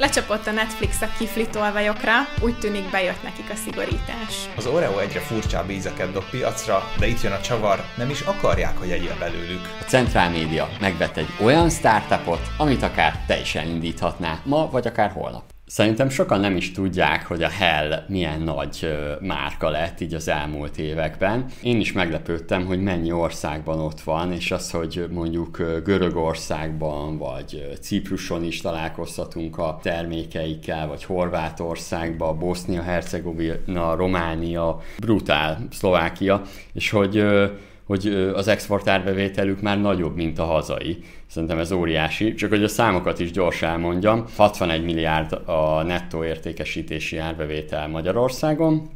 Lecsapott a Netflix a kifli tolvajokra, úgy tűnik bejött nekik a szigorítás. Az Oreo egyre furcsább ízeket dob piacra, de itt jön a csavar, nem is akarják, hogy egyél belőlük. A Centrál Média megvett egy olyan startupot, amit akár te is elindíthatnál, ma vagy akár holnap. Szerintem sokan nem is tudják, hogy a Hell milyen nagy márka lett így az elmúlt években. Én is meglepődtem, hogy mennyi országban ott van, és az, hogy mondjuk Görögországban vagy Cipruson is találkozhatunk a termékeikkel, vagy Horvátországban, Bosznia-Hercegovina, Románia, brutál, Szlovákia, és hogy hogy az export árbevételük már nagyobb, mint a hazai. Szerintem ez óriási. Csak hogy a számokat is gyorsan elmondjam. 61 milliárd a nettó értékesítési árbevétel Magyarországon,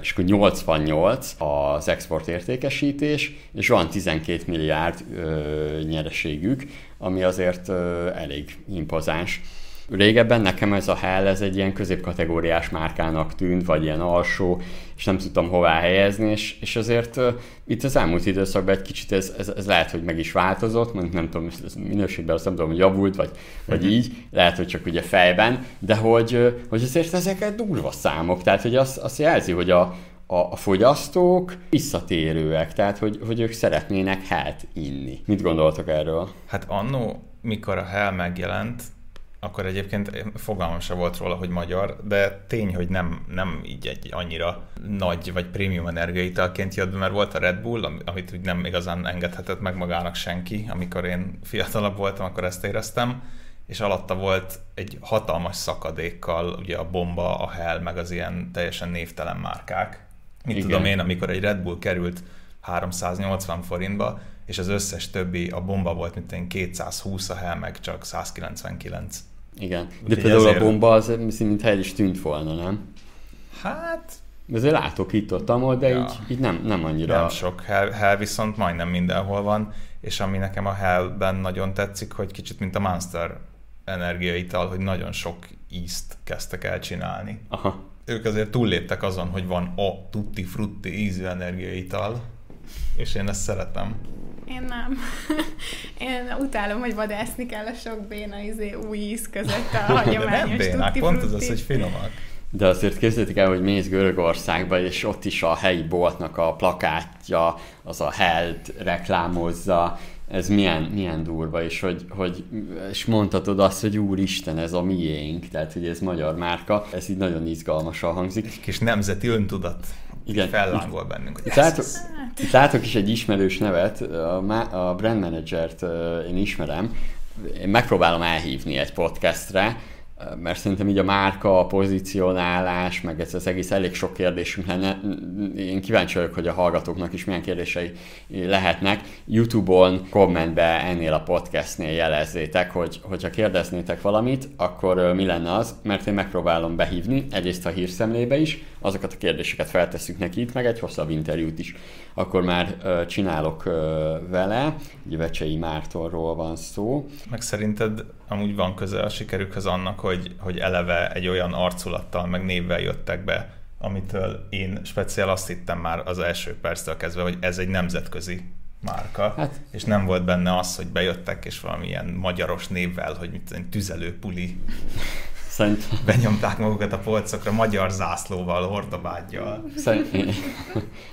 és akkor 88 az export értékesítés, és van 12 milliárd nyereségük, ami azért elég impozáns. Régebben nekem ez a Hell, ez egy ilyen középkategóriás márkának tűnt, vagy ilyen alsó, és nem tudtam hová helyezni, és, és azért uh, itt az elmúlt időszakban egy kicsit ez, ez, ez lehet, hogy meg is változott, mondjuk nem tudom, ez minőségben azt nem tudom, hogy javult, vagy, vagy mhm. így, lehet, hogy csak ugye fejben, de hogy, hogy azért ezek durva számok, tehát hogy azt, azt jelzi, hogy a, a, a fogyasztók visszatérőek, tehát hogy, hogy ők szeretnének hát inni. Mit gondoltok erről? Hát annó, mikor a hell megjelent, akkor egyébként fogalmam se volt róla, hogy magyar, de tény, hogy nem, nem így egy annyira nagy vagy prémium energiaitalként jött be, mert volt a Red Bull, amit úgy nem igazán engedhetett meg magának senki. Amikor én fiatalabb voltam, akkor ezt éreztem, és alatta volt egy hatalmas szakadékkal, ugye a Bomba, a Hell, meg az ilyen teljesen névtelen márkák. Mit Igen. tudom én, amikor egy Red Bull került 380 forintba, és az összes többi, a bomba volt, mint én 220, a Hell meg csak 199. Igen. De Úgy például ezért... a bomba az mintha el is tűnt volna, nem? Hát... Azért látok itt ott, ahol, de ja. így, így nem, nem annyira... Nem sok. Hell, Hell viszont majdnem mindenhol van, és ami nekem a Hellben nagyon tetszik, hogy kicsit mint a Monster energiaital, hogy nagyon sok ízt kezdtek el csinálni. Aha. Ők azért túlléptek azon, hogy van a tutti frutti ízű energiaital, és én ezt szeretem. Én nem. Én utálom, hogy vadászni kell a sok béna izé, új íz között a hagyományos De nem bénák, pont az az, hogy finomak. De azért képzeljétek el, hogy mész Görögországba, és ott is a helyi boltnak a plakátja, az a Held reklámozza, ez milyen, milyen durva, és hogy, hogy és mondhatod azt, hogy úristen, ez a miénk, tehát hogy ez magyar márka, ez így nagyon izgalmasan hangzik. Egy kis nemzeti öntudat igen. fellángol bennünk. Itt, látok, itt látok is egy ismerős nevet, a, a brand managert én ismerem, én megpróbálom elhívni egy podcastre, mert szerintem így a márka, a pozícionálás, meg ez az egész elég sok kérdésünk lenne. Én kíváncsi vagyok, hogy a hallgatóknak is milyen kérdései lehetnek. Youtube-on kommentbe ennél a podcastnél jelezzétek, hogy hogyha kérdeznétek valamit, akkor mi lenne az, mert én megpróbálom behívni, egyrészt a hírszemlébe is, azokat a kérdéseket feltesszük neki itt, meg egy hosszabb interjút is. Akkor már csinálok vele, egy Vecsei Mártonról van szó. Meg szerinted amúgy van köze a sikerükhöz annak, hogy, hogy eleve egy olyan arculattal, meg névvel jöttek be, amitől én speciál azt hittem már az első perctől kezdve, hogy ez egy nemzetközi márka, hát, és nem volt benne az, hogy bejöttek, és valamilyen magyaros névvel, hogy mit tüzelőpuli Szerint... Benyomták magukat a polcokra magyar zászlóval, hordabádjal. Szerint...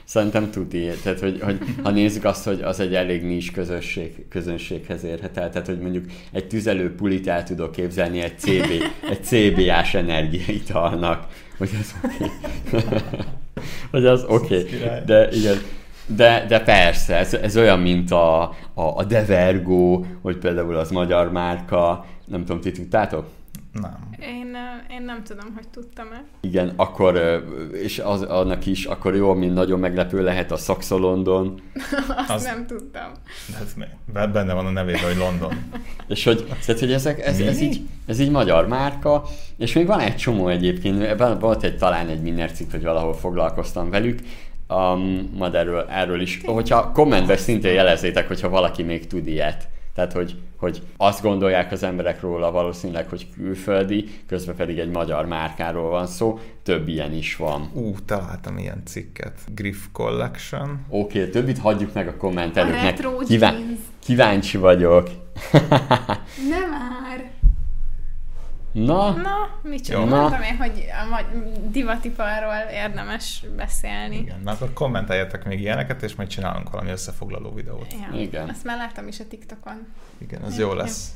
Szerintem tuti. Tehát, hogy, hogy, ha nézzük azt, hogy az egy elég nis közösség, közönséghez érhet el, tehát, hogy mondjuk egy tüzelő pulit el tudok képzelni egy CB, egy CB-ás energiaitalnak, hogy az oké. Okay. hogy az oké. Okay. De igen, de, de persze, ez, ez olyan, mint a, a, a Devergo, hogy például az magyar márka, nem tudom, ti tudtátok? Nem. Én, én nem tudom, hogy tudtam-e. Igen, akkor, és az, annak is, akkor jó, mint nagyon meglepő lehet a Saxo London. Azt az, nem tudtam. Ez benne van a nevében, hogy London. és hogy, tehát, hogy ezek, ez, ez, így, ez így magyar márka, és még van egy csomó egyébként, volt egy, talán egy Minnercik, hogy valahol foglalkoztam velük, um, majd erről, erről is, hogyha kommentben szintén jelezzétek, hogyha valaki még tud ilyet. Tehát, hogy, hogy azt gondolják az emberek róla valószínűleg, hogy külföldi, közben pedig egy magyar márkáról van szó, több ilyen is van. Ú, találtam ilyen cikket. Griff Collection. Oké, okay, többit hagyjuk meg a kommentelőknek. A Kivá- kíváncsi vagyok. Nem már. Na, Na, mit Na. mondtam én, hogy a magy- divatiparról érdemes beszélni. Igen, na akkor kommenteljetek még ilyeneket, és majd csinálunk valami összefoglaló videót. Ja. Igen. Azt már láttam is a TikTokon. Igen, az jó lesz.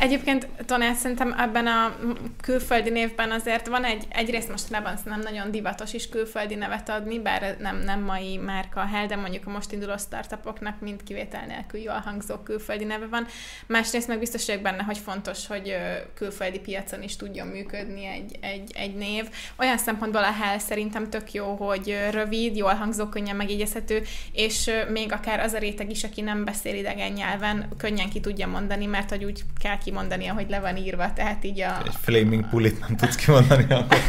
Egyébként, Tonát, szerintem ebben a külföldi névben azért van egy, egyrészt mostanában nem nagyon divatos is külföldi nevet adni, bár nem, nem mai márka a Hell, de mondjuk a most induló startupoknak mind kivétel nélkül jól hangzó külföldi neve van. Másrészt meg biztos vagyok benne, hogy fontos, hogy külföldi piacon is tudjon működni egy, egy, egy név. Olyan szempontból a Hell szerintem tök jó, hogy rövid, jól hangzó, könnyen megjegyezhető, és még akár az a réteg is, aki nem beszél idegen nyelven, könnyen ki tudja mondani, mert hogy úgy kell kimondania, hogy le van írva, tehát így a... Egy flaming pulit nem tudsz kimondani akkor.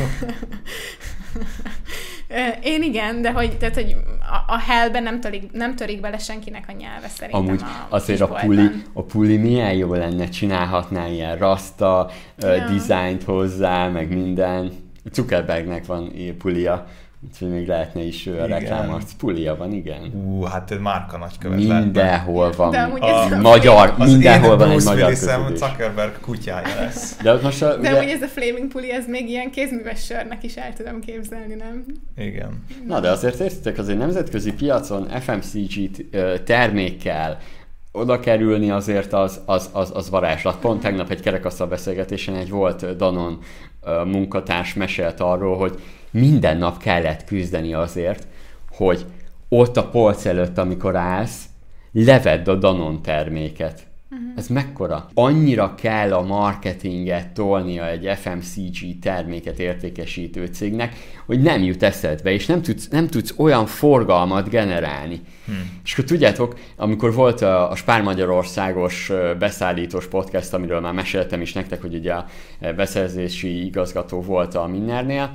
Én igen, de hogy, tehát, hogy a, a hellben nem törik, nem törik bele senkinek a nyelve szerintem Amúgy a azért a puli, a puli milyen jó lenne, csinálhatná ilyen rasta Ja. Dizájnt hozzá, meg minden. Zuckerbergnek van pulia, úgyhogy még lehetne is ő a reklámot. Pulia van, igen. Ú, hát ő márka nagykövet. Mindenhol van De a ez a- magyar, Az mindenhol én van egy magyar közös. Zuckerberg kutyája lesz. De most a, De ugye, ez a flaming puli, ez még ilyen kézműves sörnek is el tudom képzelni, nem? Igen. Na de azért értitek, azért nemzetközi piacon FMCG termékkel oda kerülni azért az, az, az, az varázslat. Pont tegnap egy kerekasztal beszélgetésen egy volt Danon munkatárs mesélt arról, hogy minden nap kellett küzdeni azért, hogy ott a polc előtt, amikor állsz, levedd a Danon terméket. Ez mekkora? Annyira kell a marketinget tolnia egy FMCG terméket értékesítő cégnek, hogy nem jut eszedbe, és nem tudsz, nem tudsz olyan forgalmat generálni. Hmm. És akkor tudjátok, amikor volt a, a Spár Magyarországos beszállítós podcast, amiről már meséltem is nektek, hogy ugye a beszerzési igazgató volt a Minnernél,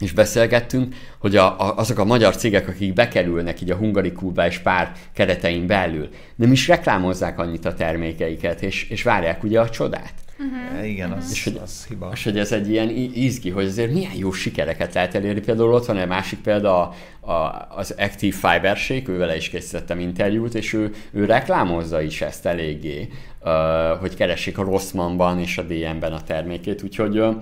és beszélgettünk, hogy a, a, azok a magyar cégek, akik bekerülnek így a Hungarikúba és pár keretein belül, nem is reklámozzák annyit a termékeiket, és, és várják ugye a csodát. Uh-huh. Igen, az, És hogy- az hiba. És hogy ez egy ilyen izgi, hogy azért milyen jó sikereket lehet elérni. Például ott van egy másik példa, a, a, az Active Fiber Shake, ővele is készítettem interjút, és ő, ő reklámozza is ezt eléggé, uh, hogy keressék a Rossmannban és a DM-ben a termékét, úgyhogy uh,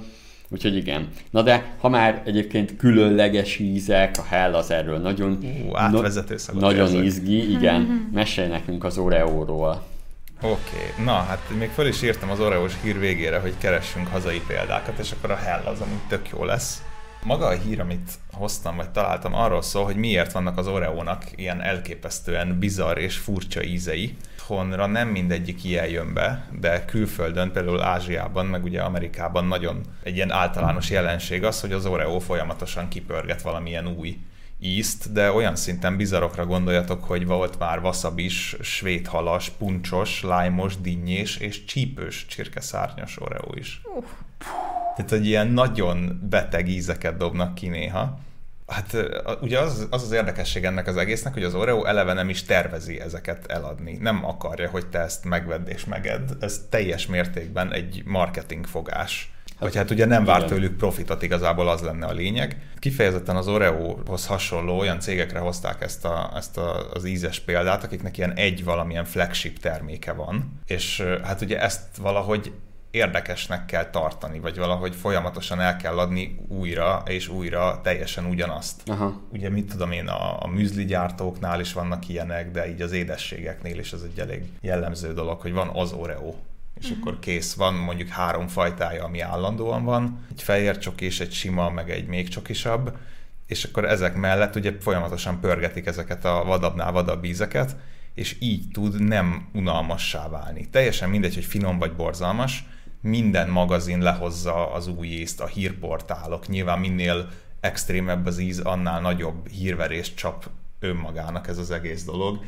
Úgyhogy igen. Na de, ha már egyébként különleges ízek, a Hell az erről nagyon, Ú, átvezető nagyon érzek. izgi, igen. Mesélj nekünk az Oreóról. Oké, okay. na hát még föl is írtam az Oreos hír végére, hogy keressünk hazai példákat, és akkor a Hell az, ami tök jó lesz. Maga a hír, amit hoztam, vagy találtam, arról szól, hogy miért vannak az Oreónak ilyen elképesztően bizarr és furcsa ízei. Honra nem mindegyik ilyen jön be, de külföldön, például Ázsiában, meg ugye Amerikában nagyon egy ilyen általános jelenség az, hogy az Oreo folyamatosan kipörget valamilyen új ízt, de olyan szinten bizarokra gondoljatok, hogy volt már wasabis, svédhalas, puncsos, lájmos, dinnyés és csípős csirkeszárnyas Oreo is. Uh, Tehát, hogy ilyen nagyon beteg ízeket dobnak ki néha. Hát ugye az, az az érdekesség ennek az egésznek, hogy az Oreo eleve nem is tervezi ezeket eladni. Nem akarja, hogy te ezt megvedd és megedd. Ez teljes mértékben egy marketing fogás. Vagy hát ugye nem vár igen. tőlük profitot, igazából az lenne a lényeg. Kifejezetten az Oreohoz hasonló olyan cégekre hozták ezt, a, ezt a, az ízes példát, akiknek ilyen egy valamilyen flagship terméke van, és hát ugye ezt valahogy érdekesnek kell tartani, vagy valahogy folyamatosan el kell adni újra és újra teljesen ugyanazt. Aha. Ugye mit tudom én, a, a műzli gyártóknál is vannak ilyenek, de így az édességeknél is ez egy elég jellemző dolog, hogy van az Oreo, és uh-huh. akkor kész, van mondjuk három fajtája, ami állandóan van, egy fehér csokis, egy sima, meg egy még csokisabb, és akkor ezek mellett ugye folyamatosan pörgetik ezeket a vadabbnál vadabb ízeket, és így tud nem unalmassá válni. Teljesen mindegy, hogy finom vagy borzalmas, minden magazin lehozza az új ízt, a hírportálok, nyilván minél extrémebb az íz, annál nagyobb hírverést csap önmagának ez az egész dolog.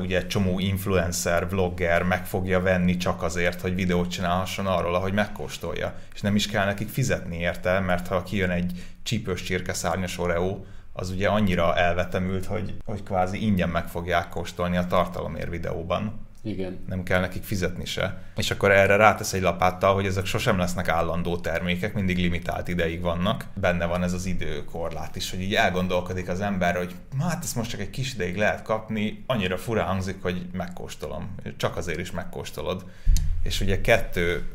Ugye egy csomó influencer, vlogger meg fogja venni csak azért, hogy videót csinálhasson arról, ahogy megkóstolja. És nem is kell nekik fizetni érte, mert ha kijön egy csípős csirkeszárnyas Oreo, az ugye annyira elvetemült, hogy, hogy kvázi ingyen meg fogják kóstolni a tartalomért videóban Igen. nem kell nekik fizetni se. És akkor erre rátesz egy lapáttal, hogy ezek sosem lesznek állandó termékek, mindig limitált ideig vannak. Benne van ez az időkorlát is, hogy így elgondolkodik az ember, hogy hát ezt most csak egy kis ideig lehet kapni, annyira fura hangzik, hogy megkóstolom. Csak azért is megkóstolod. És ugye kettő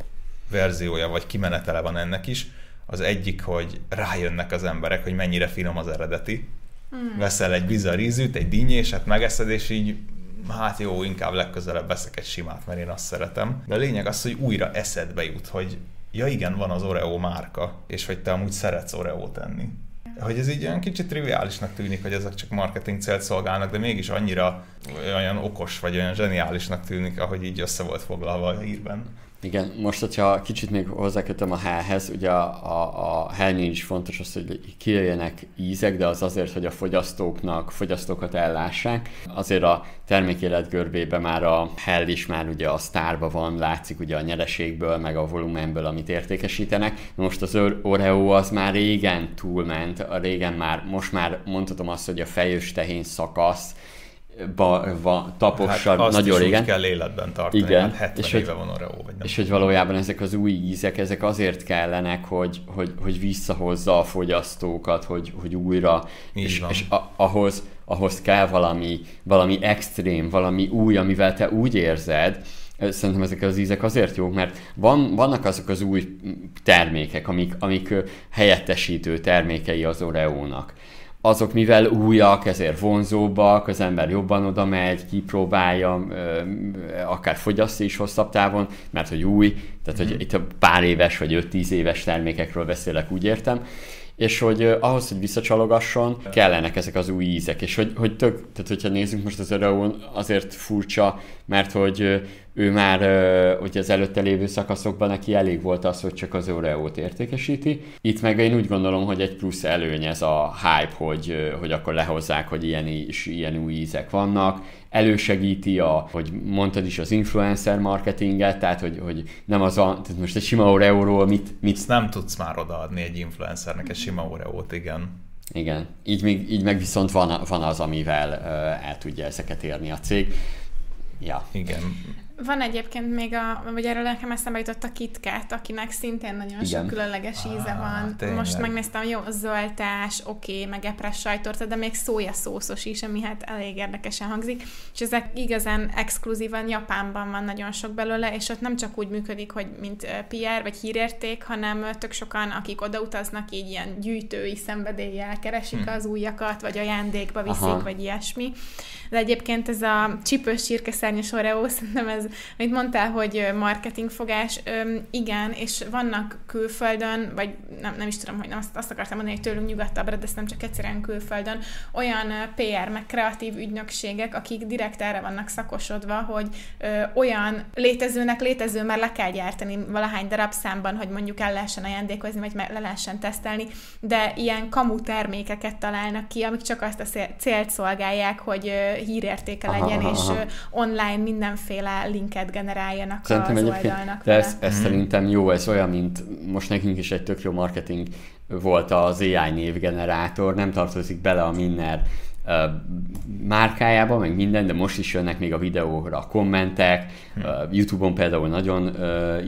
verziója vagy kimenetele van ennek is. Az egyik, hogy rájönnek az emberek, hogy mennyire finom az eredeti. Mm. Veszel egy bizarr ízűt, egy dinnyéset, megeszed, és így hát jó, inkább legközelebb veszek egy simát, mert én azt szeretem. De a lényeg az, hogy újra eszedbe jut, hogy ja igen, van az Oreo márka, és hogy te amúgy szeretsz Oreo tenni. Hogy ez így olyan kicsit triviálisnak tűnik, hogy ezek csak marketing célt szolgálnak, de mégis annyira olyan okos vagy olyan zseniálisnak tűnik, ahogy így össze volt foglalva a hírben. Igen, most, hogyha kicsit még hozzákötöm a hellhez, ugye a, a, a is fontos az, hogy kijöjjenek ízek, de az azért, hogy a fogyasztóknak, fogyasztókat ellássák. Azért a termékélet görbében már a hell is már ugye a sztárba van, látszik ugye a nyereségből, meg a volumenből, amit értékesítenek. Most az Oreo az már régen túlment, a régen már, most már mondhatom azt, hogy a fejős tehén szakasz, ba, va, tapossal hát nagyon régen. Úgy kell életben tartani, Igen. hát 70 és éve hogy, van Oreo, vagy nem. És hogy valójában ezek az új ízek, ezek azért kellenek, hogy, hogy, hogy visszahozza a fogyasztókat, hogy, hogy újra, Így és, van. és a, ahhoz, ahhoz kell valami, valami extrém, valami új, amivel te úgy érzed, Szerintem ezek az ízek azért jók, mert van, vannak azok az új termékek, amik, amik helyettesítő termékei az Oreo-nak azok mivel újak, ezért vonzóbbak, az ember jobban oda megy, kipróbálja, akár fogyasztja is hosszabb távon, mert hogy új, tehát hogy mhm. itt a pár éves vagy 5-10 éves termékekről beszélek, úgy értem, és hogy ahhoz, hogy visszacsalogasson, kellenek ezek az új ízek, és hogy, hogy tök, tehát hogyha nézzünk most az Oreo, azért furcsa, mert hogy ő már ugye az előtte lévő szakaszokban neki elég volt az, hogy csak az Oreo-t értékesíti. Itt meg én úgy gondolom, hogy egy plusz előny ez a hype, hogy, hogy akkor lehozzák, hogy ilyen, is, ilyen új ízek vannak, elősegíti a, hogy mondtad is az influencer marketinget, tehát hogy, hogy nem az a, tehát most egy sima Oreo-ról mit, mit... Ezt nem tudsz már odaadni egy influencernek egy sima Oreo-t, igen. Igen, így, még, így meg viszont van, van az, amivel uh, el tudja ezeket érni a cég. Ja. Igen. Van egyébként még a, vagy erről nekem eszembe jutott a KitKat, akinek szintén nagyon Igen. sok különleges íze ah, van. Tényleg. Most megnéztem, jó, zöldás, oké, okay, meg epres sajtorta, de még szószos is, ami hát elég érdekesen hangzik. És ezek igazán exkluzívan Japánban van nagyon sok belőle, és ott nem csak úgy működik, hogy mint PR vagy hírérték, hanem tök sokan, akik odautaznak, így ilyen gyűjtői szenvedéllyel keresik hm. az újakat, vagy ajándékba viszik, Aha. vagy ilyesmi. De egyébként ez a csípős csirkeszárnyas Oreo, szerintem ez, amit mondtál, hogy marketingfogás, igen, és vannak külföldön, vagy nem, nem is tudom, hogy nem azt, azt akartam mondani, hogy tőlünk nyugodtabbra, de ezt nem csak egyszerűen külföldön, olyan PR, meg kreatív ügynökségek, akik direkt erre vannak szakosodva, hogy olyan létezőnek létező, mert le kell gyártani valahány darab számban, hogy mondjuk el lehessen ajándékozni, vagy le lehessen tesztelni, de ilyen kamu termékeket találnak ki, amik csak azt a célt szolgálják, hogy hírértéke legyen, aha, és aha. online mindenféle linket generáljanak szerintem az oldalnak. De ez, ez mm. szerintem jó, ez olyan, mint most nekünk is egy tök jó marketing volt az AI névgenerátor, nem tartozik bele a Minner márkájába, meg minden, de most is jönnek még a videóra a kommentek, hmm. Youtube-on például nagyon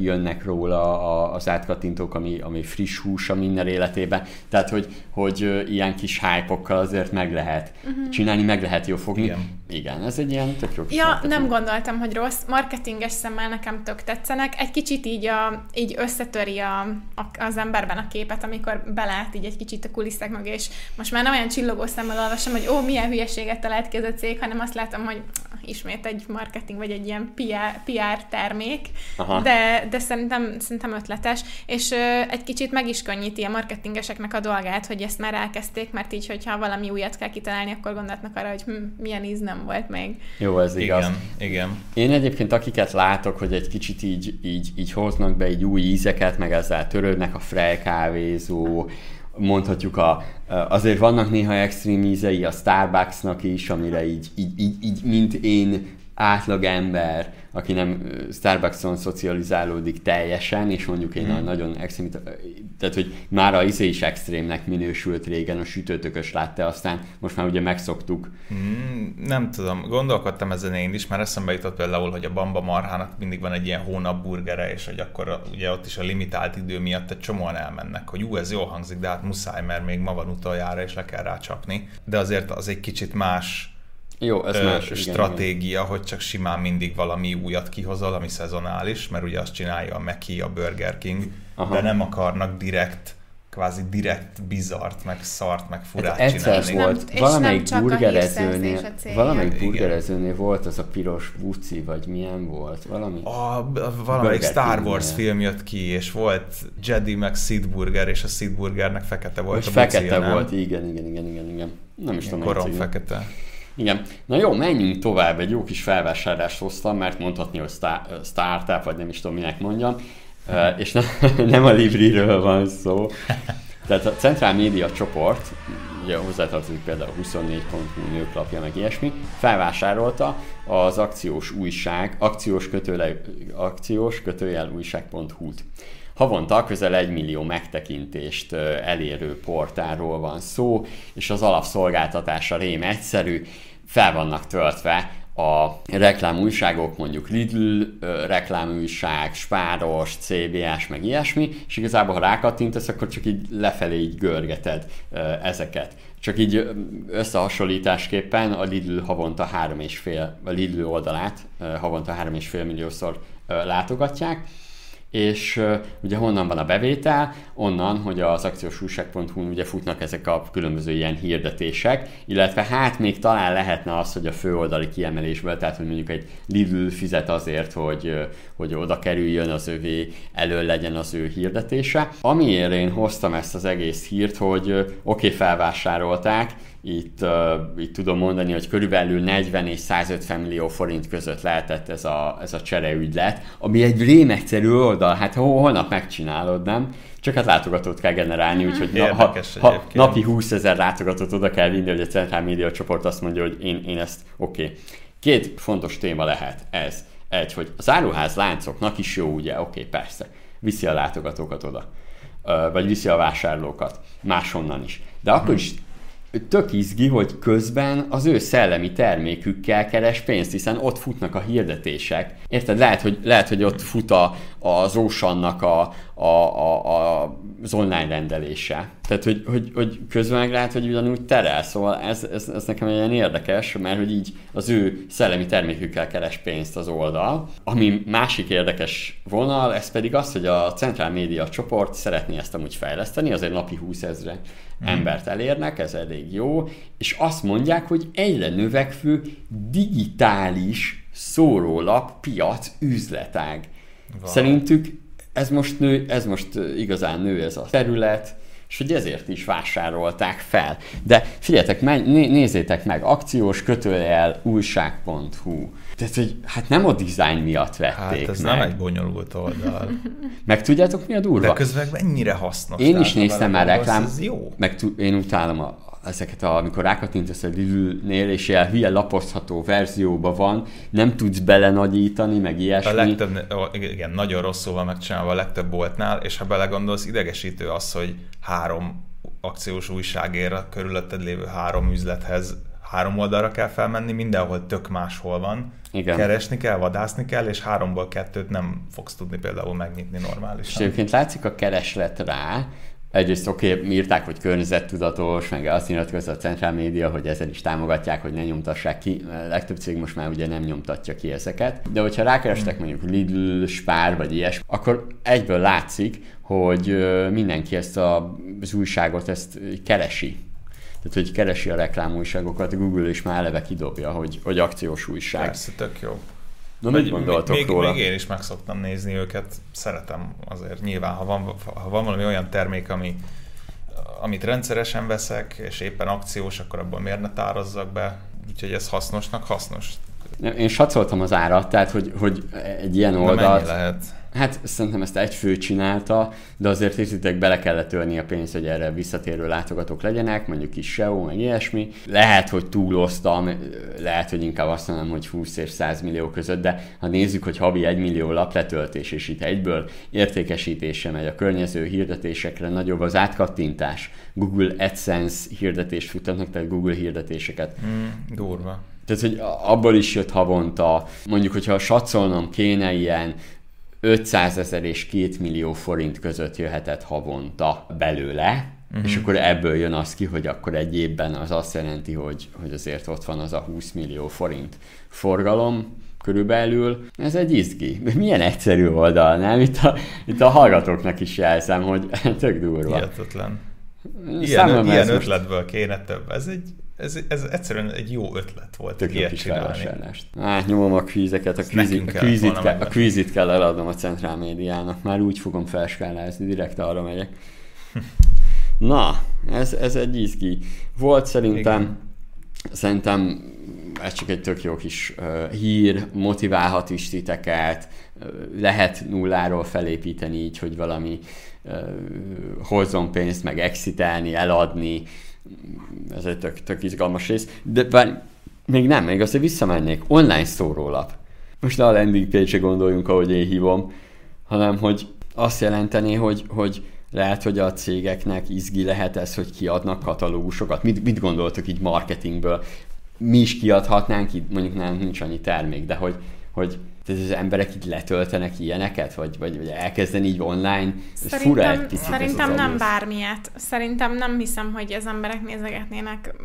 jönnek róla az átkattintók, ami, ami friss hús a minden életében, tehát hogy, hogy ilyen kis hype azért meg lehet uh-huh. csinálni, meg lehet jó fogni. Igen. Igen, ez egy ilyen tök jó Ja, marketing. nem gondoltam, hogy rossz. Marketinges szemmel nekem tök tetszenek. Egy kicsit így, a, így összetöri a, a, az emberben a képet, amikor belát így egy kicsit a kulisszák mögé, és most már nem olyan csillogó szemmel olvasom, hogy ó, milyen hülyeséget talált ki ez a cég, hanem azt látom, hogy ismét egy marketing, vagy egy ilyen PR, PR termék, Aha. de, de szerintem, szerintem ötletes, és ö, egy kicsit meg is könnyíti a marketingeseknek a dolgát, hogy ezt már elkezdték, mert így, hogyha valami újat kell kitalálni, akkor gondolhatnak arra, hogy hm, milyen íz nem volt még. Jó, ez igaz. Igen, igen. Én egyébként akiket látok, hogy egy kicsit így, így, így hoznak be egy új ízeket, meg ezzel törődnek a Frey kávézó, mondhatjuk a, azért vannak néha extrém ízei a Starbucksnak is, amire így, így, így, így mint én átlagember, aki nem Starbuckson szocializálódik teljesen, és mondjuk én mm. nagyon extrém, tehát hogy már a izé is extrémnek minősült régen, a sütőtökös látta, aztán most már ugye megszoktuk. Mm, nem tudom, gondolkodtam ezen én is, mert eszembe jutott például, hogy a Bamba Marhának mindig van egy ilyen hónap burgere, és hogy akkor ugye ott is a limitált idő miatt egy csomóan elmennek, hogy ú, ez jól hangzik, de hát muszáj, mert még ma van utoljára, és le kell rácsapni. De azért az egy kicsit más Jó, ez ö, más, igen, stratégia, igen. hogy csak simán mindig valami újat kihozol, ami szezonális, mert ugye azt csinálja a Meki, a Burger King, Aha. de nem akarnak direkt kvázi direkt bizart, meg szart, meg furát hát egyszer csinálni. volt, Nem- valamelyik burgerezőnél, valamelyik burgerezőnél volt az a piros buci, vagy milyen volt, valami? A, a valamelyik Burger Star King-nél. Wars film jött ki, és volt Jedi meg Sid Burger, és a Sid Burgernek fekete volt Most a fekete bucija, nem? volt, igen, igen, igen, igen, igen. Nem is tudom, Korom fekete. Igen. Na jó, menjünk tovább. Egy jó kis felvásárlást hoztam, mert mondhatni, hogy sta- startup, vagy nem is tudom, minek mondjam. És ne, nem a Libriről van szó. Tehát a Centrál Média csoport, ugye hozzátartozik például a 24.hu nőklapja, meg ilyesmi, felvásárolta az akciós újság, akciós, kötőle, akciós kötőjel újság.hu-t. Havonta közel egy millió megtekintést elérő portálról van szó, és az alapszolgáltatása rém egyszerű, fel vannak töltve a reklámújságok, mondjuk Lidl reklámújság, Spáros, CBS, meg ilyesmi, és igazából ha rákattintasz, akkor csak így lefelé így görgeted ezeket. Csak így összehasonlításképpen a Lidl havonta három és fél, a Lidl oldalát havonta három és fél milliószor ö, látogatják, és ugye honnan van a bevétel? Onnan, hogy az akciós újság.hu ugye futnak ezek a különböző ilyen hirdetések, illetve hát még talán lehetne az, hogy a főoldali kiemelésből, tehát hogy mondjuk egy Lidl fizet azért, hogy, hogy oda kerüljön az övé, elől legyen az ő hirdetése. Amiért én hoztam ezt az egész hírt, hogy oké, okay, felvásárolták, itt, uh, itt tudom mondani, hogy körülbelül 40 és 150 millió forint között lehetett ez a, ez a csereügylet, ami egy rémegyszerű oldal, hát hol- holnap megcsinálod, nem? Csak hát látogatót kell generálni, úgyhogy na, ha, ha napi 20 ezer látogatót oda kell vinni, hogy a Centrál Média csoport azt mondja, hogy én, én ezt oké. Okay. Két fontos téma lehet ez. Egy, hogy az áruház láncoknak is jó, ugye, oké, okay, persze, viszi a látogatókat oda, vagy viszi a vásárlókat, máshonnan is. De akkor is tök izgi, hogy közben az ő szellemi termékükkel keres pénzt, hiszen ott futnak a hirdetések. Érted? Lehet, hogy, lehet, hogy ott fut a, az Oceannak a, a, a, a, az online rendelése. Tehát, hogy, hogy, hogy közben meg lehet, hogy ugyanúgy terel. Szóval ez, ez, ez nekem ilyen érdekes, mert hogy így az ő szellemi termékükkel keres pénzt az oldal. Ami másik érdekes vonal, ez pedig az, hogy a Centrál Média csoport szeretné ezt amúgy fejleszteni, azért napi 20 ezre embert elérnek, ez elég jó, és azt mondják, hogy egyre növekvő digitális szórólap piac üzletág. Wow. Szerintük ez most nő, ez most igazán nő ez a terület, és hogy ezért is vásárolták fel. De figyeljetek, menj, né, nézzétek meg, akciós kötőjel újság.hu. Tehát, hogy hát nem a dizájn miatt vették Hát ez meg. nem egy bonyolult oldal. Meg tudjátok mi a durva? De közben mennyire hasznos. Én is néztem már reklám, Ez jó. meg tu- én utálom a, ezeket, a, amikor rákattintasz a Lidl-nél, és ilyen hülye lapozható verzióban van, nem tudsz belenagyítani, meg A ilyesmi. legtöbb, ó, igen, nagyon rosszul van megcsinálva a legtöbb boltnál, és ha belegondolsz, idegesítő az, hogy három akciós újságért a körülötted lévő három üzlethez három oldalra kell felmenni, mindenhol tök máshol van. Igen. Keresni kell, vadászni kell, és háromból kettőt nem fogsz tudni például megnyitni És normálisan. egyébként látszik a kereslet rá, egyrészt oké, okay, írták, hogy környezettudatos, meg azt nyilatkozza a Centrál Média, hogy ezen is támogatják, hogy ne nyomtassák ki. A legtöbb cég most már ugye nem nyomtatja ki ezeket. De hogyha rákerestek mondjuk Lidl, Spár vagy ilyes, akkor egyből látszik, hogy mindenki ezt a, az újságot ezt keresi. Tehát, hogy keresi a reklámújságokat, Google is már eleve kidobja, hogy, hogy akciós újság. Persze, tök jó. Na, mit gondoltok még, róla? Még én is meg szoktam nézni őket, szeretem azért. Nyilván, ha van, ha van valami olyan termék, ami, amit rendszeresen veszek, és éppen akciós, akkor abból miért ne tározzak be. Úgyhogy ez hasznosnak hasznos. Én satszoltam az árat, tehát hogy, hogy egy ilyen De oldalt... mennyi lehet? Hát szerintem ezt egy fő csinálta, de azért értitek, bele kellett ölni a pénzt, hogy erre visszatérő látogatók legyenek, mondjuk kis SEO, meg ilyesmi. Lehet, hogy túloztam, lehet, hogy inkább azt mondom, hogy 20 és 100 millió között, de ha nézzük, hogy havi 1 millió lapletöltés, és itt egyből értékesítése megy a környező hirdetésekre, nagyobb az átkattintás. Google AdSense hirdetést futatnak, tehát Google hirdetéseket. Mm, durva. Tehát, hogy abból is jött havonta, mondjuk, hogyha satszolnom kéne ilyen 500 ezer és 2 millió forint között jöhetett havonta belőle, Uh-huh. És akkor ebből jön az ki, hogy akkor egy évben az azt jelenti, hogy, hogy azért ott van az a 20 millió forint forgalom, körülbelül. Ez egy izgi. Milyen egyszerű oldal, nem? Itt a, itt a hallgatóknak is jelzem, hogy tök durva. Hihetetlen. Ilyen, ilyen ötletből most... kéne több. Ez egy ez, ez egyszerűen egy jó ötlet volt. Tök jó kis felvásárlást. Hát nyomom a kvízeket, a, kvízit, a, kvízit kell, a kvízit kell eladnom a centrál médiának, már úgy fogom felskálázni, direkt arra megyek. Na, ez, ez egy izgi. Volt szerintem, Igen. szerintem ez csak egy tök jó kis uh, hír, motiválhat is titeket, uh, lehet nulláról felépíteni így, hogy valami uh, hozzon pénzt, meg exitelni, eladni, ez egy tök, tök izgalmas rész, de bár még nem, még azért visszamennék, online szórólap. Most ne a landing page gondoljunk, ahogy én hívom, hanem hogy azt jelenteni, hogy, hogy lehet, hogy a cégeknek izgi lehet ez, hogy kiadnak katalógusokat. Mit, mit gondoltok így marketingből? Mi is kiadhatnánk, itt mondjuk nem nincs annyi termék, de hogy, hogy tehát az emberek így letöltenek ilyeneket, vagy, vagy, vagy elkezdeni így online? Ez szerintem, fura egy picit Szerintem nem egész. bármilyet. Szerintem nem hiszem, hogy az emberek nézegetnének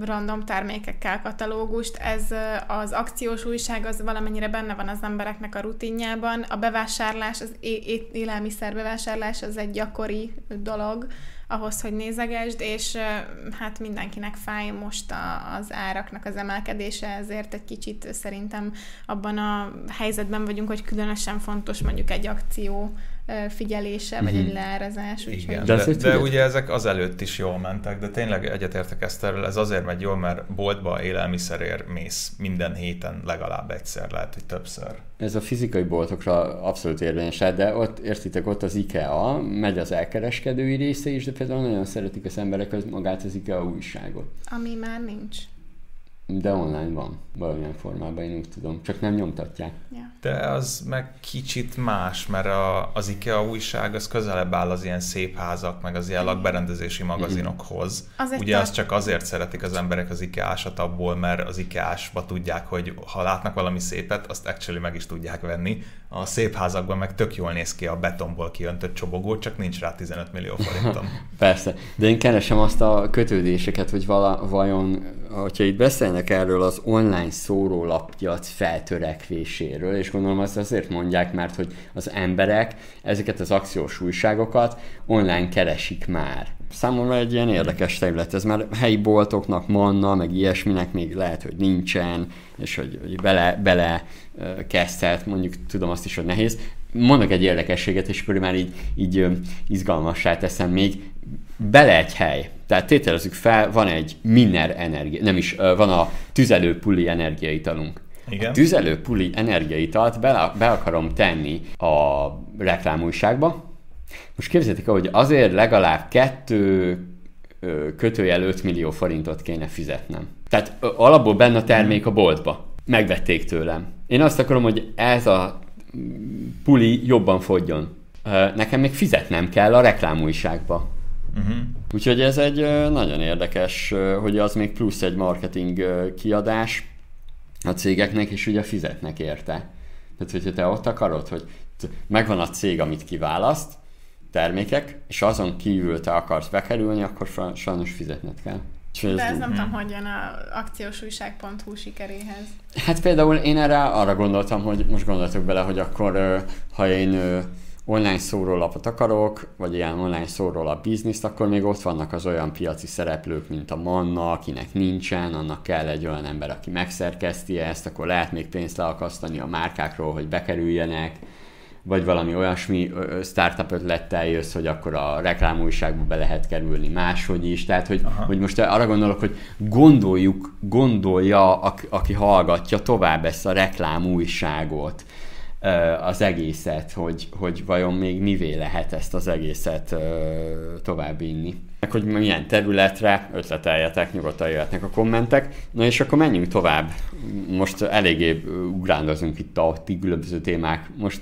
random termékekkel katalógust. Ez az akciós újság az valamennyire benne van az embereknek a rutinjában. A bevásárlás, az élelmiszer bevásárlás az egy gyakori dolog ahhoz, hogy nézegesd, és hát mindenkinek fáj most a, az áraknak az emelkedése, ezért egy kicsit szerintem abban a helyzetben vagyunk, hogy különösen fontos mondjuk egy akció figyelése, mm-hmm. vagy egy leárazás. Igen, de, de, de ugye ezek azelőtt is jól mentek, de tényleg egyetértek Eszterrel, ez azért megy jól, mert boltba élelmiszerért mész minden héten legalább egyszer, lehet, hogy többször. Ez a fizikai boltokra abszolút érvényes, de ott, értitek, ott az IKEA, megy az elkereskedői része is, de például nagyon szeretik az emberek az, magát az IKEA újságot. Ami már nincs. De online van, valamilyen formában, én úgy tudom, csak nem nyomtatják. Ja. De az meg kicsit más, mert a, az IKEA újság az közelebb áll az ilyen szép házak, meg az ilyen lakberendezési magazinokhoz. Azért Ugye azt csak azért szeretik az emberek az IKEA-sat abból, mert az IKEA-sba tudják, hogy ha látnak valami szépet, azt actually meg is tudják venni. A szép házakban meg tök jól néz ki a betonból kiöntött csobogó, csak nincs rá 15 millió forintom. Persze, de én keresem azt a kötődéseket, hogy vala, vajon, hogyha itt beszélnek erről az online szórólappiac feltörekvéséről, és gondolom azt azért mondják, mert hogy az emberek ezeket az akciós újságokat online keresik már. Számomra egy ilyen érdekes terület, ez már helyi boltoknak, manna, meg ilyesminek még lehet, hogy nincsen, és hogy, hogy bele, bele kezdhet, mondjuk tudom azt is, hogy nehéz. Mondok egy érdekességet, és akkor már így, így izgalmassá teszem még, bele egy hely. Tehát tételezzük fel, van egy miner energia, nem is, van a tüzelőpuli energiaitalunk. Igen. A tüzelőpuli energiaitalt be, be akarom tenni a reklámújságba. Most képzeljétek el, hogy azért legalább kettő kötőjel 5 millió forintot kéne fizetnem. Tehát alapból benne a termék a boltba. Megvették tőlem. Én azt akarom, hogy ez a puli jobban fogjon. Nekem még fizetnem kell a reklámújságba. Uh-huh. Úgyhogy ez egy nagyon érdekes, hogy az még plusz egy marketing kiadás a cégeknek, és ugye fizetnek érte. Tehát, hogyha te ott akarod, hogy megvan a cég, amit kiválaszt, termékek, és azon kívül te akarsz bekerülni, akkor sajnos fizetned kell. De ez nem tudom, hogy jön a akciósújság.hu sikeréhez. Hát például én erre arra gondoltam, hogy most gondoltok bele, hogy akkor ha én online szórólapot akarok, vagy ilyen online szórólap bizniszt, akkor még ott vannak az olyan piaci szereplők, mint a Manna, akinek nincsen, annak kell egy olyan ember, aki megszerkeszti ezt, akkor lehet még pénzt leakasztani a márkákról, hogy bekerüljenek, vagy valami olyasmi startup ötlettel jössz, hogy akkor a reklámújságba be lehet kerülni máshogy is. Tehát, hogy, hogy most arra gondolok, hogy gondoljuk, gondolja, aki hallgatja tovább ezt a reklámújságot az egészet, hogy, hogy vajon még mivé lehet ezt az egészet tovább inni. Hogy milyen területre ötleteljetek, nyugodtan jöhetnek a kommentek. Na és akkor menjünk tovább. Most eléggé ugrándozunk itt a különböző témák. Most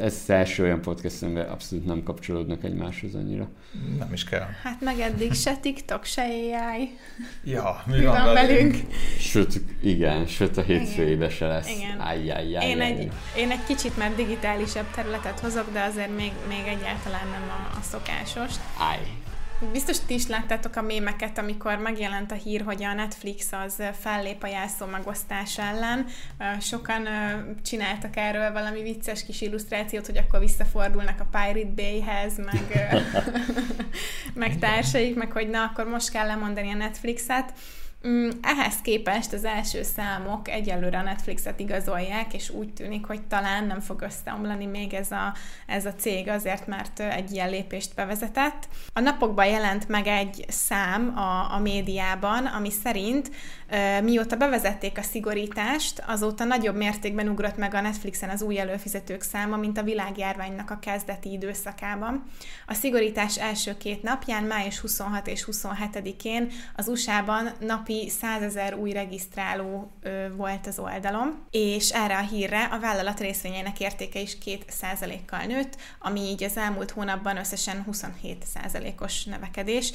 ez az első olyan podcast, amiben abszolút nem kapcsolódnak egymáshoz annyira. Nem is kell. Hát meg eddig se TikTok, se AI. Ja, mi, mi van, van velünk? Sőt, igen, sőt a hétfőjébe se lesz. Igen. Áj, áj, áj, én, áj, egy, én egy kicsit már digitálisabb területet hozok, de azért még, még egyáltalán nem a, a szokásos. Áj. Biztos ti is láttátok a mémeket, amikor megjelent a hír, hogy a Netflix az fellép a jelszó megosztás ellen. Sokan csináltak erről valami vicces kis illusztrációt, hogy akkor visszafordulnak a Pirate Bay-hez, meg, meg társaik, meg hogy na, akkor most kell lemondani a Netflixet. Mm, ehhez képest az első számok egyelőre a Netflixet igazolják, és úgy tűnik, hogy talán nem fog összeomlani még ez a, ez a cég azért, mert egy ilyen lépést bevezetett. A napokban jelent meg egy szám a, a médiában, ami szerint mióta bevezették a szigorítást, azóta nagyobb mértékben ugrott meg a Netflixen az új előfizetők száma, mint a világjárványnak a kezdeti időszakában. A szigorítás első két napján, május 26 és 27-én az USA-ban napi napi 100 ezer új regisztráló volt az oldalon, és erre a hírre a vállalat részvényeinek értéke is 2%-kal nőtt, ami így az elmúlt hónapban összesen 27%-os növekedés,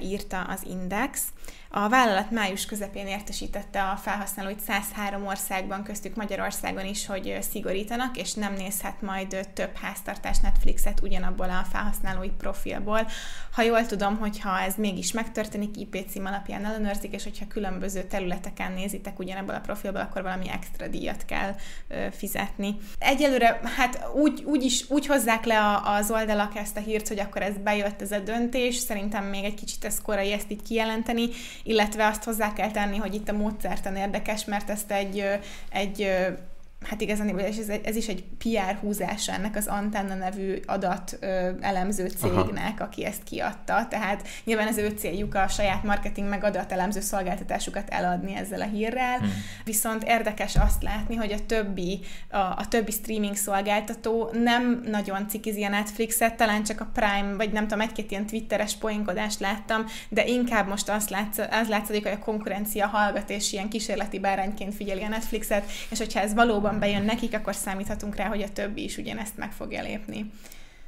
írta az Index. A vállalat május közepén értesítette a felhasználóit 103 országban, köztük Magyarországon is, hogy szigorítanak, és nem nézhet majd több háztartás Netflixet ugyanabból a felhasználói profilból. Ha jól tudom, hogyha ez mégis megtörténik, IP cím alapján ellenőrzik, és hogyha különböző területeken nézitek ugyanabból a profilból, akkor valami extra díjat kell fizetni. Egyelőre hát úgy, úgy is úgy hozzák le a, az oldalak ezt a hírt, hogy akkor ez bejött ez a döntés, szerintem még egy kicsit ez korai ezt így kijelenteni, illetve azt hozzá kell tenni, hogy itt a módszertan érdekes, mert ezt egy, egy hát igazán ez, ez is egy PR húzása ennek az Antenna nevű adat ö, elemző cégnek, Aha. aki ezt kiadta. Tehát nyilván az ő céljuk a saját marketing meg adatelemző szolgáltatásukat eladni ezzel a hírrel. Hmm. Viszont érdekes azt látni, hogy a többi, a, a többi streaming szolgáltató nem nagyon cikizi a Netflixet, talán csak a Prime, vagy nem tudom, egy-két ilyen twitteres poénkodást láttam, de inkább most azt látsz, az látszik, hogy a konkurencia hallgat, és ilyen kísérleti bárányként figyeli a Netflixet, és hogyha ez valóban jobban bejön nekik, akkor számíthatunk rá, hogy a többi is ugyanezt meg fogja lépni.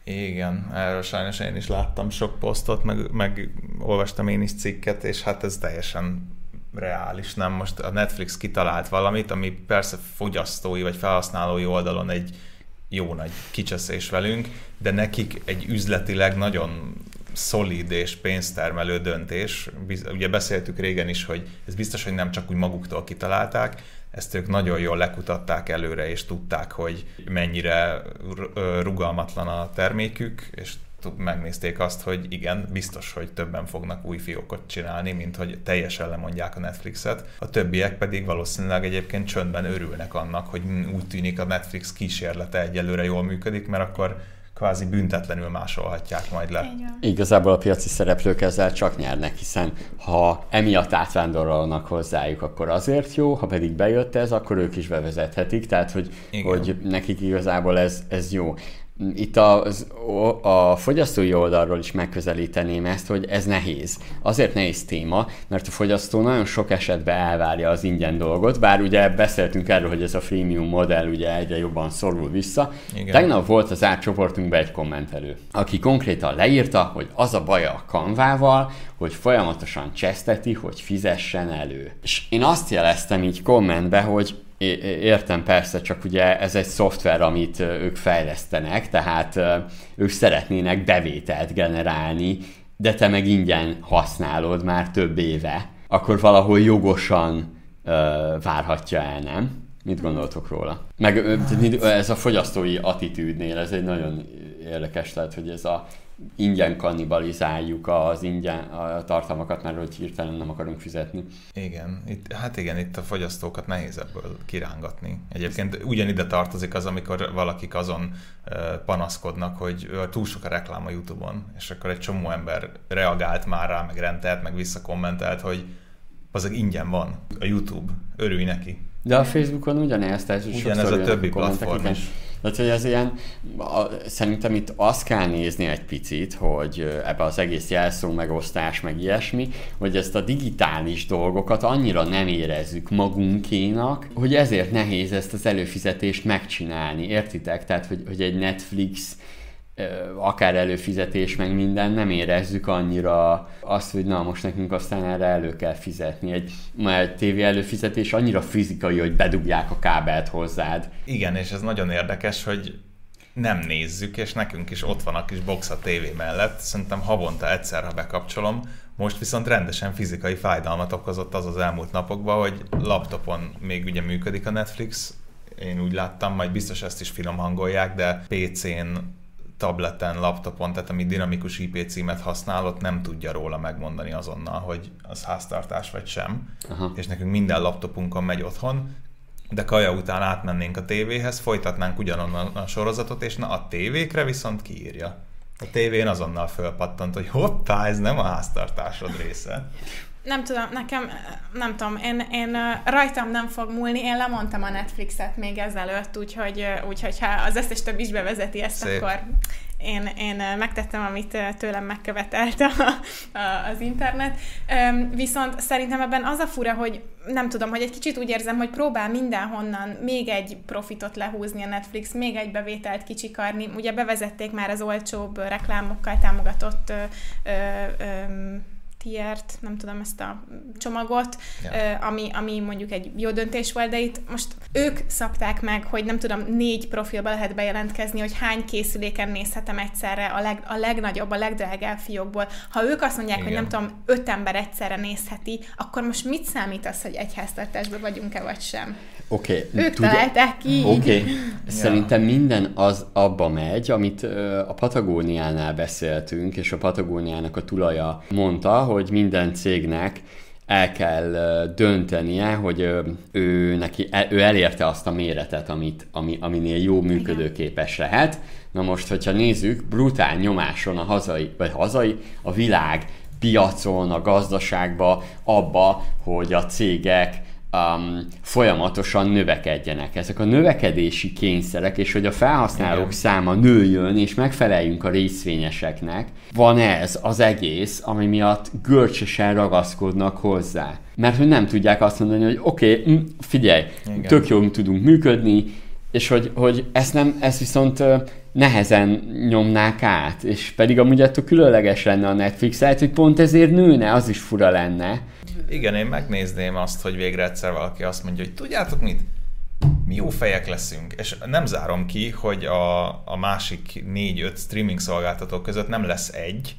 Igen, erről sajnos én is láttam sok posztot, meg, meg olvastam én is cikket, és hát ez teljesen reális, nem? Most a Netflix kitalált valamit, ami persze fogyasztói vagy felhasználói oldalon egy jó nagy kicseszés velünk, de nekik egy üzletileg nagyon szolid és pénztermelő döntés. Ugye beszéltük régen is, hogy ez biztos, hogy nem csak úgy maguktól kitalálták, ezt ők nagyon jól lekutatták előre, és tudták, hogy mennyire rugalmatlan a termékük, és megnézték azt, hogy igen, biztos, hogy többen fognak új fiókot csinálni, mint hogy teljesen lemondják a Netflixet. A többiek pedig valószínűleg egyébként csöndben örülnek annak, hogy úgy tűnik a Netflix kísérlete egyelőre jól működik, mert akkor kvázi büntetlenül másolhatják majd le. Igazából a piaci szereplők ezzel csak nyernek, hiszen ha emiatt átvándorolnak hozzájuk, akkor azért jó, ha pedig bejött ez, akkor ők is bevezethetik, tehát hogy, hogy nekik igazából ez, ez jó. Itt az, a fogyasztói oldalról is megközelíteném ezt, hogy ez nehéz. Azért nehéz téma, mert a fogyasztó nagyon sok esetben elvárja az ingyen dolgot, bár ugye beszéltünk erről, hogy ez a freemium modell ugye egyre jobban szorul vissza. Igen. Tegnap volt az átcsoportunkban egy kommentelő, aki konkrétan leírta, hogy az a baja a kanvával, hogy folyamatosan cseszteti, hogy fizessen elő. És én azt jeleztem így kommentbe, hogy Értem, persze, csak ugye ez egy szoftver, amit ők fejlesztenek, tehát ők szeretnének bevételt generálni, de te meg ingyen használod már több éve, akkor valahol jogosan várhatja el, nem? Mit gondoltok róla? Meg ez a fogyasztói attitűdnél, ez egy nagyon érdekes, lehet, hogy ez a ingyen kannibalizáljuk az ingyen a tartalmakat, mert hogy hirtelen nem akarunk fizetni. Igen, itt, hát igen, itt a fogyasztókat nehéz ebből kirángatni. Egyébként ugyanide tartozik az, amikor valakik azon panaszkodnak, hogy túl sok a reklám a Youtube-on, és akkor egy csomó ember reagált már rá, meg rendelt, meg visszakommentelt, hogy az ingyen van a YouTube, örülj neki. De a Facebookon ugyanez, tehát Ugyanez a többi platform is. Tehát, hogy ez ilyen, a, szerintem itt azt kell nézni egy picit, hogy ebbe az egész jelszó megosztás, meg ilyesmi, hogy ezt a digitális dolgokat annyira nem érezzük magunkénak, hogy ezért nehéz ezt az előfizetést megcsinálni, értitek? Tehát, hogy, hogy egy Netflix akár előfizetés, meg minden, nem érezzük annyira azt, hogy na most nekünk aztán erre elő kell fizetni. Egy, ma egy tévé előfizetés annyira fizikai, hogy bedugják a kábelt hozzád. Igen, és ez nagyon érdekes, hogy nem nézzük, és nekünk is ott van a kis box a tévé mellett. Szerintem havonta egyszer, ha bekapcsolom, most viszont rendesen fizikai fájdalmat okozott az az elmúlt napokban, hogy laptopon még ugye működik a Netflix, én úgy láttam, majd biztos ezt is finom hangolják, de PC-n tableten, laptopon, tehát ami dinamikus IP címet használ, ott nem tudja róla megmondani azonnal, hogy az háztartás vagy sem. Aha. És nekünk minden laptopunkon megy otthon, de kaja után átmennénk a tévéhez, folytatnánk ugyanonnan a sorozatot, és na a tévékre viszont kiírja. A tévén azonnal fölpattant, hogy hoppá, ez nem a háztartásod része nem tudom, nekem, nem tudom, én, én rajtam nem fog múlni, én lemondtam a Netflixet még ezelőtt, úgyhogy, úgyhogy ha az összes több is bevezeti ezt, Szép. akkor én, én megtettem, amit tőlem megkövetelt a, a, az internet. Viszont szerintem ebben az a fura, hogy nem tudom, hogy egy kicsit úgy érzem, hogy próbál mindenhonnan még egy profitot lehúzni a Netflix, még egy bevételt kicsikarni. Ugye bevezették már az olcsóbb reklámokkal támogatott ö, ö, ö, tiert, nem tudom, ezt a csomagot, ja. ami, ami mondjuk egy jó döntés volt, de itt most ők szabták meg, hogy nem tudom, négy profilba lehet bejelentkezni, hogy hány készüléken nézhetem egyszerre a, leg, a legnagyobb, a legdrágább fiókból. Ha ők azt mondják, Igen. hogy nem tudom, öt ember egyszerre nézheti, akkor most mit számít az, hogy egy háztartásban vagyunk-e vagy sem? Oké. Okay, ők tudja... találták ki. Oké. Okay. Szerintem minden az abba megy, amit a Patagóniánál beszéltünk, és a Patagóniának a tulaja mondta, hogy minden cégnek el kell döntenie, hogy ő, neki, e, ő elérte azt a méretet, amit, ami, aminél jó működőképes lehet. Na most, hogyha nézzük, brutál nyomáson a hazai, vagy hazai, a világ piacon, a gazdaságba, abba, hogy a cégek um, folyamatosan növekedjenek. Ezek a növekedési kényszerek, és hogy a felhasználók Igen. száma nőjön, és megfeleljünk a részvényeseknek, van ez az egész, ami miatt görcsösen ragaszkodnak hozzá. Mert hogy nem tudják azt mondani, hogy oké, okay, mm, figyelj, Igen. tök jól tudunk működni, és hogy, hogy ezt, nem, ezt viszont nehezen nyomnák át, és pedig amúgy attól különleges lenne a Netflix, lehet, hogy pont ezért nőne, az is fura lenne. Igen, én megnézném azt, hogy végre egyszer valaki azt mondja, hogy tudjátok mit? Mi jó fejek leszünk, és nem zárom ki, hogy a, a másik négy-öt streaming szolgáltató között nem lesz egy,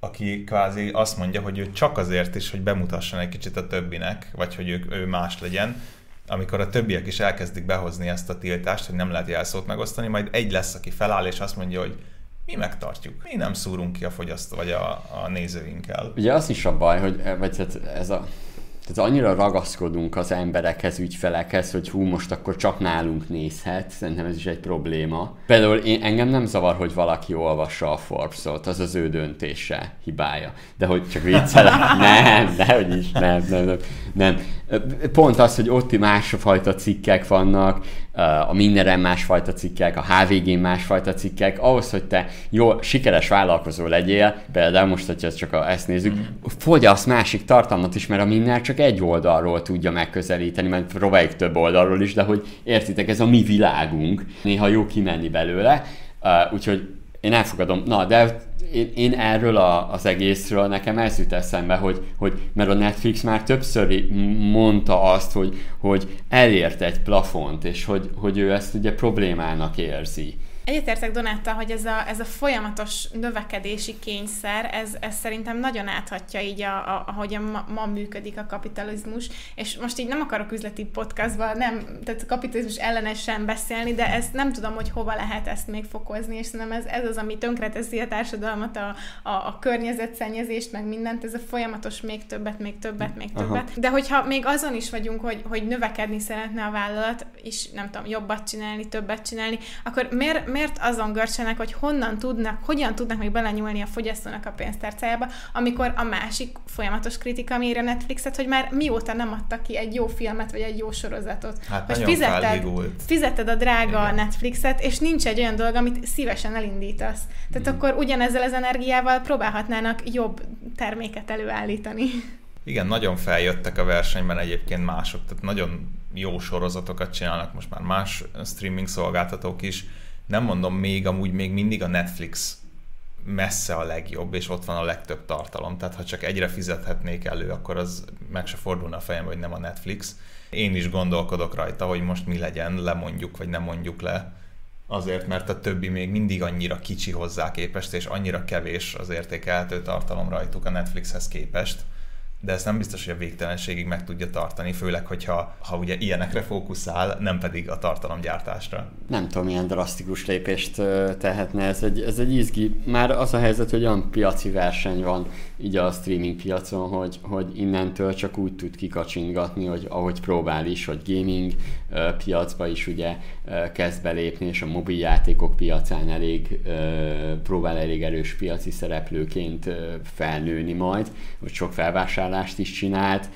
aki kvázi azt mondja, hogy ő csak azért is, hogy bemutasson egy kicsit a többinek, vagy hogy ő, ő más legyen, amikor a többiek is elkezdik behozni ezt a tiltást, hogy nem lehet jelszót megosztani, majd egy lesz, aki feláll és azt mondja, hogy mi megtartjuk. Mi nem szúrunk ki a fogyasztó vagy a, a nézőinkkel. Ugye az is a baj, hogy vagy hát ez a tehát annyira ragaszkodunk az emberekhez, ügyfelekhez, hogy hú, most akkor csak nálunk nézhet, szerintem ez is egy probléma. Például én, engem nem zavar, hogy valaki olvassa a Forbes-ot, az az ő döntése, hibája. De hogy csak viccelek, nem, nehogy is, nem, nem, nem, nem. Pont az, hogy ott másfajta cikkek vannak, a mindenren másfajta cikkek, a HVG-n másfajta cikkek, ahhoz, hogy te jó, sikeres vállalkozó legyél, például most, hogyha csak a, ezt nézzük, fogyasz másik tartalmat is, mert a minden csak egy oldalról tudja megközelíteni, mert próbáljuk több oldalról is, de hogy értitek, ez a mi világunk, néha jó kimenni belőle, úgyhogy én elfogadom. Na, de én, én erről a, az egészről nekem ez jut eszembe, hogy, hogy mert a Netflix már többször mondta azt, hogy, hogy elért egy plafont, és hogy, hogy ő ezt ugye problémának érzi. Egyetértek Donáttal, hogy ez a, ez a folyamatos növekedési kényszer, ez, ez szerintem nagyon áthatja így, a, a, ahogy a ma, ma működik a kapitalizmus, és most így nem akarok üzleti podcastban, nem, tehát a kapitalizmus ellenesen beszélni, de ezt nem tudom, hogy hova lehet ezt még fokozni, és szerintem ez, ez az, ami tönkreteszi a társadalmat, a, a, a környezetszennyezést, meg mindent, ez a folyamatos még többet, még többet, még többet. Aha. De hogyha még azon is vagyunk, hogy, hogy növekedni szeretne a vállalat, és nem tudom, jobbat csinálni, többet csinálni, akkor miért, miért miért azon görcsenek, hogy honnan tudnak, hogyan tudnak még belenyúlni a fogyasztónak a pénztárcájába, amikor a másik folyamatos kritika méri a Netflixet, hogy már mióta nem adtak ki egy jó filmet, vagy egy jó sorozatot. Hát Most fizetted, fizetted a drága Igen. Netflixet, és nincs egy olyan dolog, amit szívesen elindítasz. Tehát mm. akkor ugyanezzel az energiával próbálhatnának jobb terméket előállítani. Igen, nagyon feljöttek a versenyben egyébként mások, tehát nagyon jó sorozatokat csinálnak most már más streaming szolgáltatók is, nem mondom még, amúgy még mindig a Netflix messze a legjobb, és ott van a legtöbb tartalom. Tehát ha csak egyre fizethetnék elő, akkor az meg se fordulna a fejem, hogy nem a Netflix. Én is gondolkodok rajta, hogy most mi legyen, lemondjuk, vagy nem mondjuk le azért, mert a többi még mindig annyira kicsi hozzá képest, és annyira kevés az értékelhető tartalom rajtuk a Netflixhez képest, de ezt nem biztos, hogy a végtelenségig meg tudja tartani, főleg, hogyha ha ugye ilyenekre fókuszál, nem pedig a tartalomgyártásra. Nem tudom, milyen drasztikus lépést tehetne ez egy, ez egy izgi. Már az a helyzet, hogy olyan piaci verseny van így a streaming piacon, hogy, hogy innentől csak úgy tud kikacsingatni, hogy ahogy próbál is, hogy gaming piacba is ugye kezd belépni, és a mobiljátékok piacán elég próbál elég erős piaci szereplőként felnőni majd, hogy sok felvásárlást is csinált,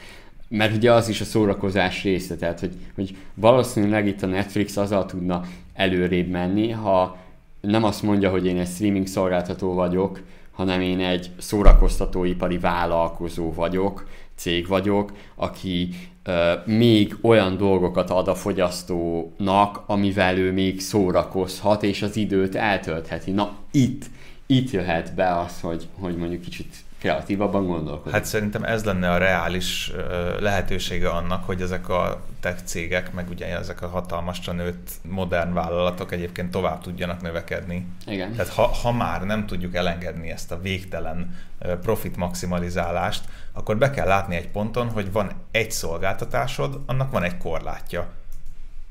mert ugye az is a szórakozás része, tehát hogy, hogy valószínűleg itt a Netflix azzal tudna előrébb menni, ha nem azt mondja, hogy én egy streaming szolgáltató vagyok, hanem én egy szórakoztatóipari vállalkozó vagyok, cég vagyok, aki még olyan dolgokat ad a fogyasztónak, amivel ő még szórakozhat, és az időt eltöltheti. Na, itt, itt jöhet be az, hogy, hogy mondjuk kicsit kreatívabban gondolkodik. Hát szerintem ez lenne a reális lehetősége annak, hogy ezek a tech cégek, meg ugye ezek a hatalmasra nőtt modern vállalatok egyébként tovább tudjanak növekedni. Igen. Tehát ha, ha már nem tudjuk elengedni ezt a végtelen profit maximalizálást, akkor be kell látni egy ponton, hogy van egy szolgáltatásod, annak van egy korlátja.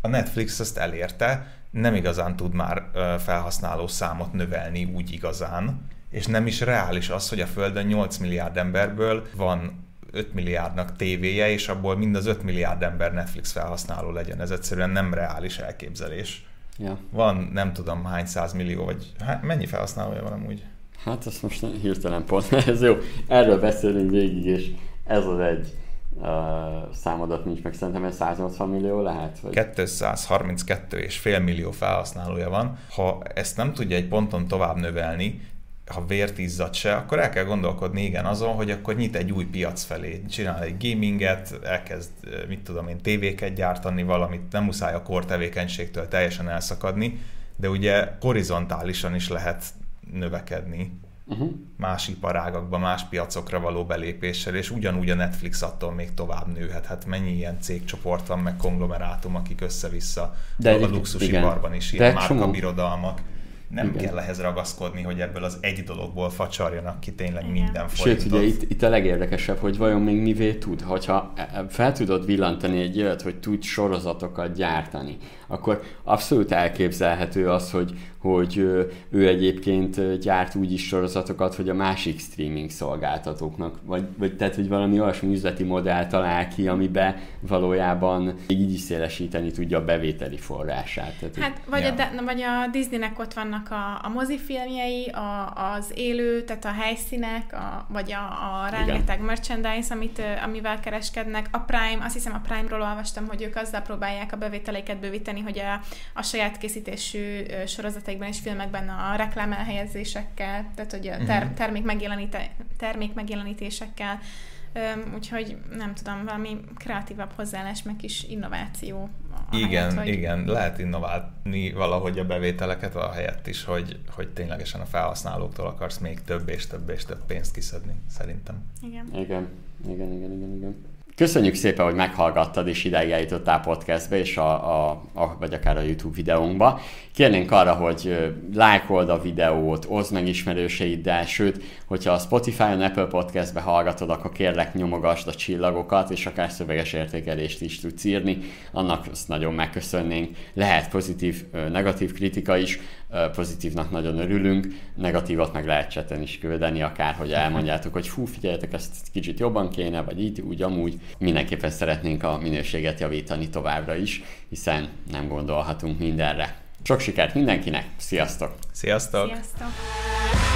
A Netflix ezt elérte, nem igazán tud már felhasználó számot növelni úgy igazán, és nem is reális az, hogy a Földön 8 milliárd emberből van 5 milliárdnak tévéje, és abból mind az 5 milliárd ember Netflix felhasználó legyen. Ez egyszerűen nem reális elképzelés. Ja. Van nem tudom hány millió, vagy hát mennyi felhasználója van amúgy? Hát ezt most hirtelen pont, ez jó. Erről beszélünk végig, és ez az egy uh, számadat nincs meg, szerintem ez 180 millió lehet? Vagy? 232 és fél millió felhasználója van. Ha ezt nem tudja egy ponton tovább növelni, ha vért izzad se, akkor el kell gondolkodni igen azon, hogy akkor nyit egy új piac felé, csinál egy gaminget, elkezd, mit tudom én, tévéket gyártani, valamit, nem muszáj a kor tevékenységtől teljesen elszakadni, de ugye horizontálisan is lehet növekedni uh-huh. más iparágakba, más piacokra való belépéssel, és ugyanúgy a Netflix attól még tovább nőhet. Hát mennyi ilyen cégcsoport van, meg konglomerátum, akik össze-vissza de a luxusiparban is ilyen márkabirodalmak nem Igen. kell ehhez ragaszkodni, hogy ebből az egy dologból facsarjanak ki tényleg Igen. minden forintot. Sőt, ugye itt, itt a legérdekesebb, hogy vajon még mivé tud. Hogyha fel tudod villantani egy olyat, hogy tud sorozatokat gyártani, akkor abszolút elképzelhető az, hogy, hogy ő egyébként gyárt úgy is sorozatokat, hogy a másik streaming szolgáltatóknak, vagy, vagy tehát, hogy valami olyasmi üzleti modell talál ki, amiben valójában így is szélesíteni tudja a bevételi forrását. Tehát, hát, vagy, ja. a, de, vagy a Disneynek ott vannak a, a mozifilmjei, a, az élő, tehát a helyszínek, a, vagy a, a rengeteg Igen. merchandise, amit, amivel kereskednek. A Prime, azt hiszem a Prime-ról olvastam, hogy ők azzal próbálják a bevételeiket bővíteni, hogy a, a saját készítésű sorozataikban és filmekben a reklám elhelyezésekkel, tehát hogy a ter, mhm. termék, megjelenite, termék megjelenítésekkel, úgyhogy nem tudom, valami kreatívabb hozzáállás, meg is innováció. Igen, helyett, hogy... igen, lehet innoválni valahogy a bevételeket a helyett is, hogy, hogy ténylegesen a felhasználóktól akarsz még több és több és több pénzt kiszedni, szerintem. Igen. Igen, igen, igen, igen. igen. Köszönjük szépen, hogy meghallgattad és ideig eljutottál podcastbe, és a, a, a, vagy akár a YouTube videónkba. Kérnénk arra, hogy lájkold a videót, oszd meg ismerőseiddel, sőt, hogyha a Spotify-on, Apple Podcastbe hallgatod, akkor kérlek nyomogasd a csillagokat, és akár szöveges értékelést is tudsz írni, annak azt nagyon megköszönnénk. Lehet pozitív, negatív kritika is, pozitívnak nagyon örülünk, negatívat meg lehet cseten is küldeni, akár hogy elmondjátok, hogy hú, figyeljetek, ezt kicsit jobban kéne, vagy így, úgy, amúgy. Mindenképpen szeretnénk a minőséget javítani továbbra is, hiszen nem gondolhatunk mindenre. Sok sikert mindenkinek, sziasztok! Sziasztok! Sziasztok!